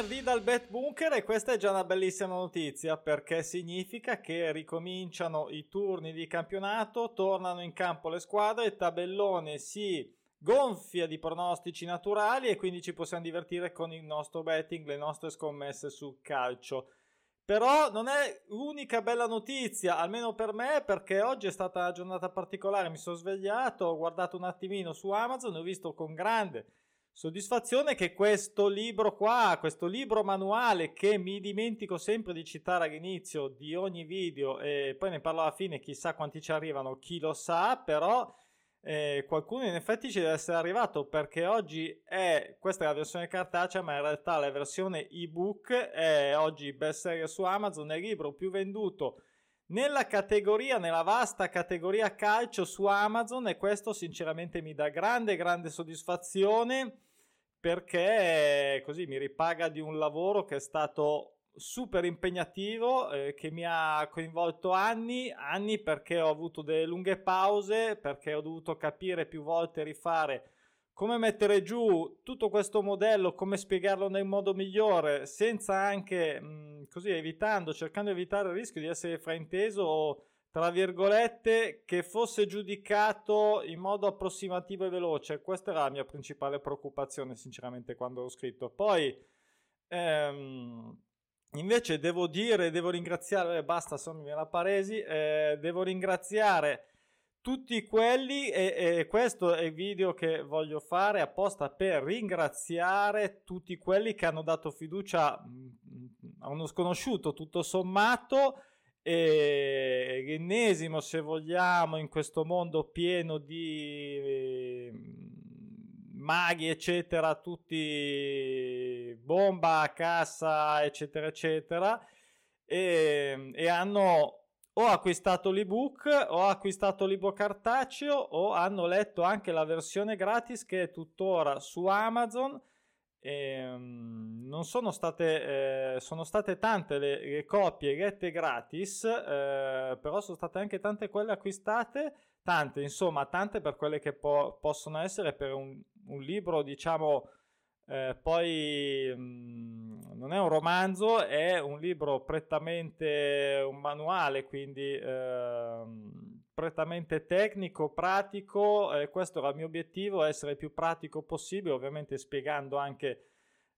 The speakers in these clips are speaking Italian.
venerdì dal Bet Bunker e questa è già una bellissima notizia perché significa che ricominciano i turni di campionato, tornano in campo le squadre, il tabellone si gonfia di pronostici naturali e quindi ci possiamo divertire con il nostro betting, le nostre scommesse sul calcio. Però non è l'unica bella notizia, almeno per me, perché oggi è stata una giornata particolare. Mi sono svegliato, ho guardato un attimino su Amazon e ho visto con grande soddisfazione che questo libro qua, questo libro manuale che mi dimentico sempre di citare all'inizio di ogni video e poi ne parlo alla fine, chissà quanti ci arrivano, chi lo sa, però eh, qualcuno in effetti ci deve essere arrivato perché oggi è questa è la versione cartacea ma in realtà la versione ebook è oggi best seller su Amazon è il libro più venduto nella categoria nella vasta categoria calcio su Amazon e questo sinceramente mi dà grande grande soddisfazione perché così mi ripaga di un lavoro che è stato super impegnativo eh, che mi ha coinvolto anni, anni perché ho avuto delle lunghe pause, perché ho dovuto capire più volte, rifare come mettere giù tutto questo modello, come spiegarlo nel modo migliore, senza anche mh, così evitando, cercando di evitare il rischio di essere frainteso o tra virgolette che fosse giudicato in modo approssimativo e veloce. Questa era la mia principale preoccupazione, sinceramente, quando ho scritto. Poi ehm, Invece devo dire, devo ringraziare, basta, insomma, me la paresi, eh, devo ringraziare tutti quelli e, e, questo è il video che voglio fare apposta per ringraziare tutti quelli che hanno dato fiducia mm, a uno sconosciuto tutto sommato e l'ennesimo se vogliamo in questo mondo pieno di eh, maghi eccetera tutti bomba cassa eccetera eccetera e, e hanno o acquistato l'ebook o acquistato il libro cartaceo o hanno letto anche la versione gratis che è tuttora su Amazon e, um, non sono state, eh, sono state tante le, le copie lette gratis eh, però sono state anche tante quelle acquistate tante insomma tante per quelle che po- possono essere per un, un libro, diciamo, eh, poi mh, mm, non è un romanzo, è un libro prettamente un manuale, quindi eh, prettamente tecnico, pratico. Eh, questo era il mio obiettivo, essere il più pratico possibile, ovviamente spiegando anche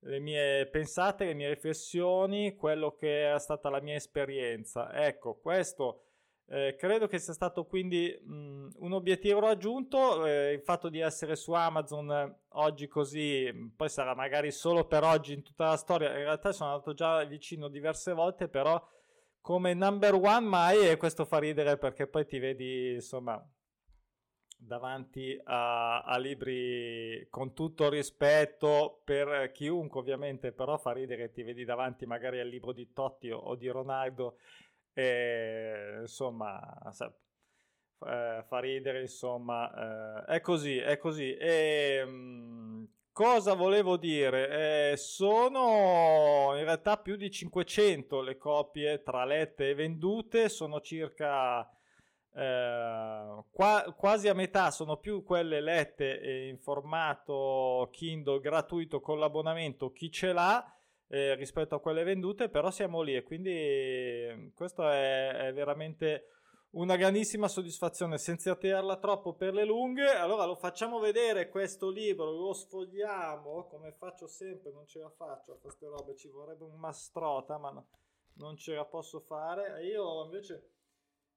le mie pensate, le mie riflessioni, quello che era stata la mia esperienza. Ecco, questo eh, credo che sia stato quindi mh, un obiettivo raggiunto, eh, il fatto di essere su Amazon oggi così, poi sarà magari solo per oggi in tutta la storia, in realtà sono andato già vicino diverse volte, però come number one mai e questo fa ridere perché poi ti vedi insomma davanti a, a libri con tutto rispetto per chiunque ovviamente, però fa ridere, ti vedi davanti magari al libro di Totti o, o di Ronaldo e, insomma, eh, fa ridere, insomma, eh, è così, è così. E, mh, mm, cosa volevo dire? Eh, sono in realtà più di 500 le copie tra lette e vendute, sono circa eh, qua, quasi a metà sono più quelle lette in formato Kindle gratuito con l'abbonamento, chi ce l'ha eh, rispetto a quelle vendute, però siamo lì e quindi ehm, questo è, è veramente una grandissima soddisfazione senza tirarla troppo per le lunghe. Allora lo facciamo vedere questo libro, lo sfogliamo come faccio sempre, non ce la faccio a queste robe, ci vorrebbe un mastrota, ma no, non ce la posso fare. Io invece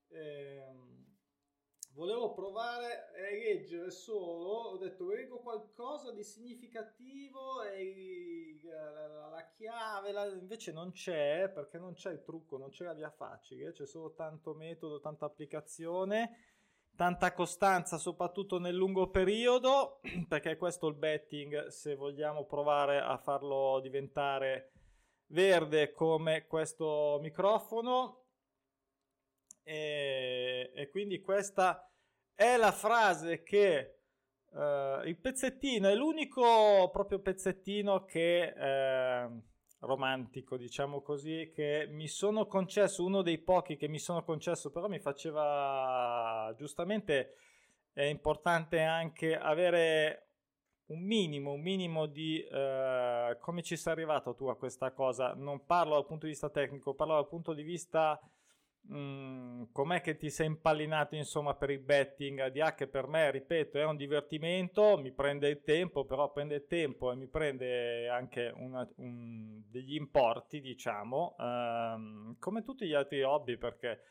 ehm, volevo provare a leggere solo, ho detto leggo qualcosa di significativo e la, invece non c'è perché non c'è il trucco, non c'è la via facile, c'è solo tanto metodo, tanta applicazione, tanta costanza soprattutto nel lungo periodo, perché questo è il betting se vogliamo provare a farlo diventare verde come questo microfono. E, e quindi questa è la frase che uh, il pezzettino è l'unico proprio pezzettino che uh, romantico, diciamo così, che mi sono concesso, uno dei pochi che mi sono concesso, però mi faceva giustamente è importante anche avere un minimo, un minimo di eh, come ci sei arrivato tu a questa cosa. Non parlo dal punto di vista tecnico, parlo dal punto di vista mm, com'è che ti sei impallinato insomma per il betting? Di A che per me, ripeto, è un divertimento, mi prende il tempo, però prende tempo e mi prende anche una, un, degli importi, diciamo, ehm, come tutti gli altri hobby perché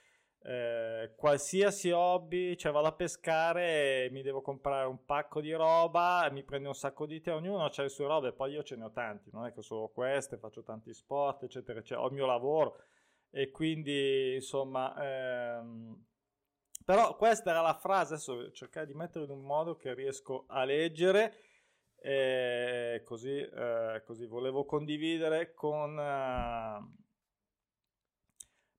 eh, qualsiasi hobby, cioè vado a pescare, mi devo comprare un pacco di roba, mi prende un sacco di tempo, ognuno ha le sue robe, poi io ce ne ho tanti, non è che solo queste, faccio tanti sport, eccetera, eccetera, ho il mio lavoro e quindi insomma... Ehm, però questa era la frase, adesso cercare di metterla in un modo che riesco a leggere, eh, così, eh, così volevo condividere con... Eh,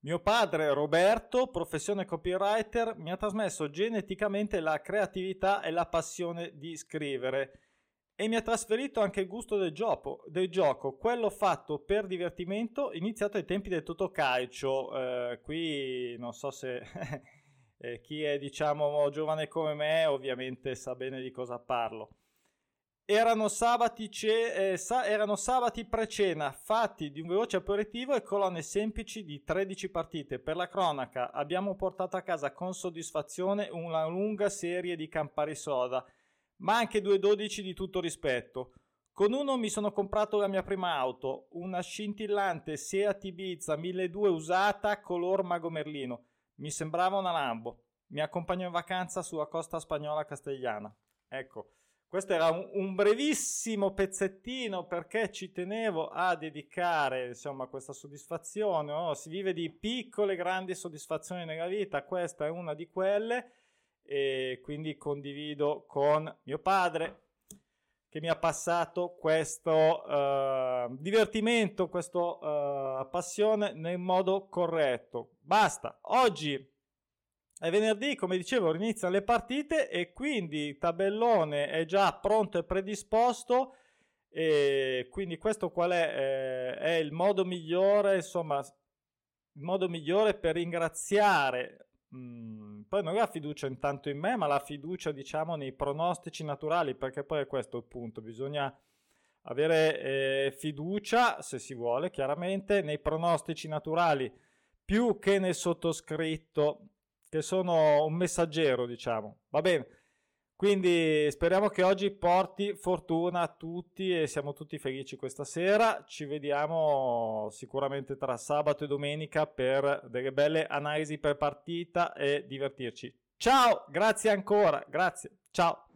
mio padre Roberto, professione copywriter, mi ha trasmesso geneticamente la creatività e la passione di scrivere e mi ha trasferito anche il gusto del gioco, del gioco quello fatto per divertimento, iniziato ai tempi del Totocalcio. Eh, qui non so se eh, chi è diciamo giovane come me ovviamente sa bene di cosa parlo. Erano sabati, ce- eh, sa- erano sabati pre-cena fatti di un veloce aperitivo e colonne semplici di 13 partite. Per la cronaca abbiamo portato a casa con soddisfazione una lunga serie di Campari Soda, ma anche due 12 di tutto rispetto. Con uno mi sono comprato la mia prima auto, una scintillante Seat Ibiza 1200 usata color mago merlino. Mi sembrava una Lambo. Mi accompagnò in vacanza sulla costa spagnola castigliana. Ecco. Questo era un, un, brevissimo pezzettino perché ci tenevo a dedicare insomma questa soddisfazione. No? Si vive di piccole grandi soddisfazioni nella vita, questa è una di quelle e quindi condivido con mio padre che mi ha passato questo uh, divertimento, questa uh, passione nel modo corretto. Basta, oggi è venerdì, come dicevo, iniziano le partite e quindi il tabellone è già pronto e predisposto. E quindi questo qual è? Eh, è il modo migliore, insomma, il modo migliore per ringraziare. Mm, poi non la fiducia intanto in me, ma la fiducia, diciamo, nei pronostici naturali, perché poi è questo il punto. Bisogna avere eh, fiducia, se si vuole, chiaramente, nei pronostici naturali più che nel sottoscritto che sono un messaggero, diciamo. Va bene. Quindi speriamo che oggi porti fortuna a tutti e siamo tutti felici questa sera. Ci vediamo sicuramente tra sabato e domenica per delle belle analisi per partita e divertirci. Ciao, grazie ancora, grazie. Ciao.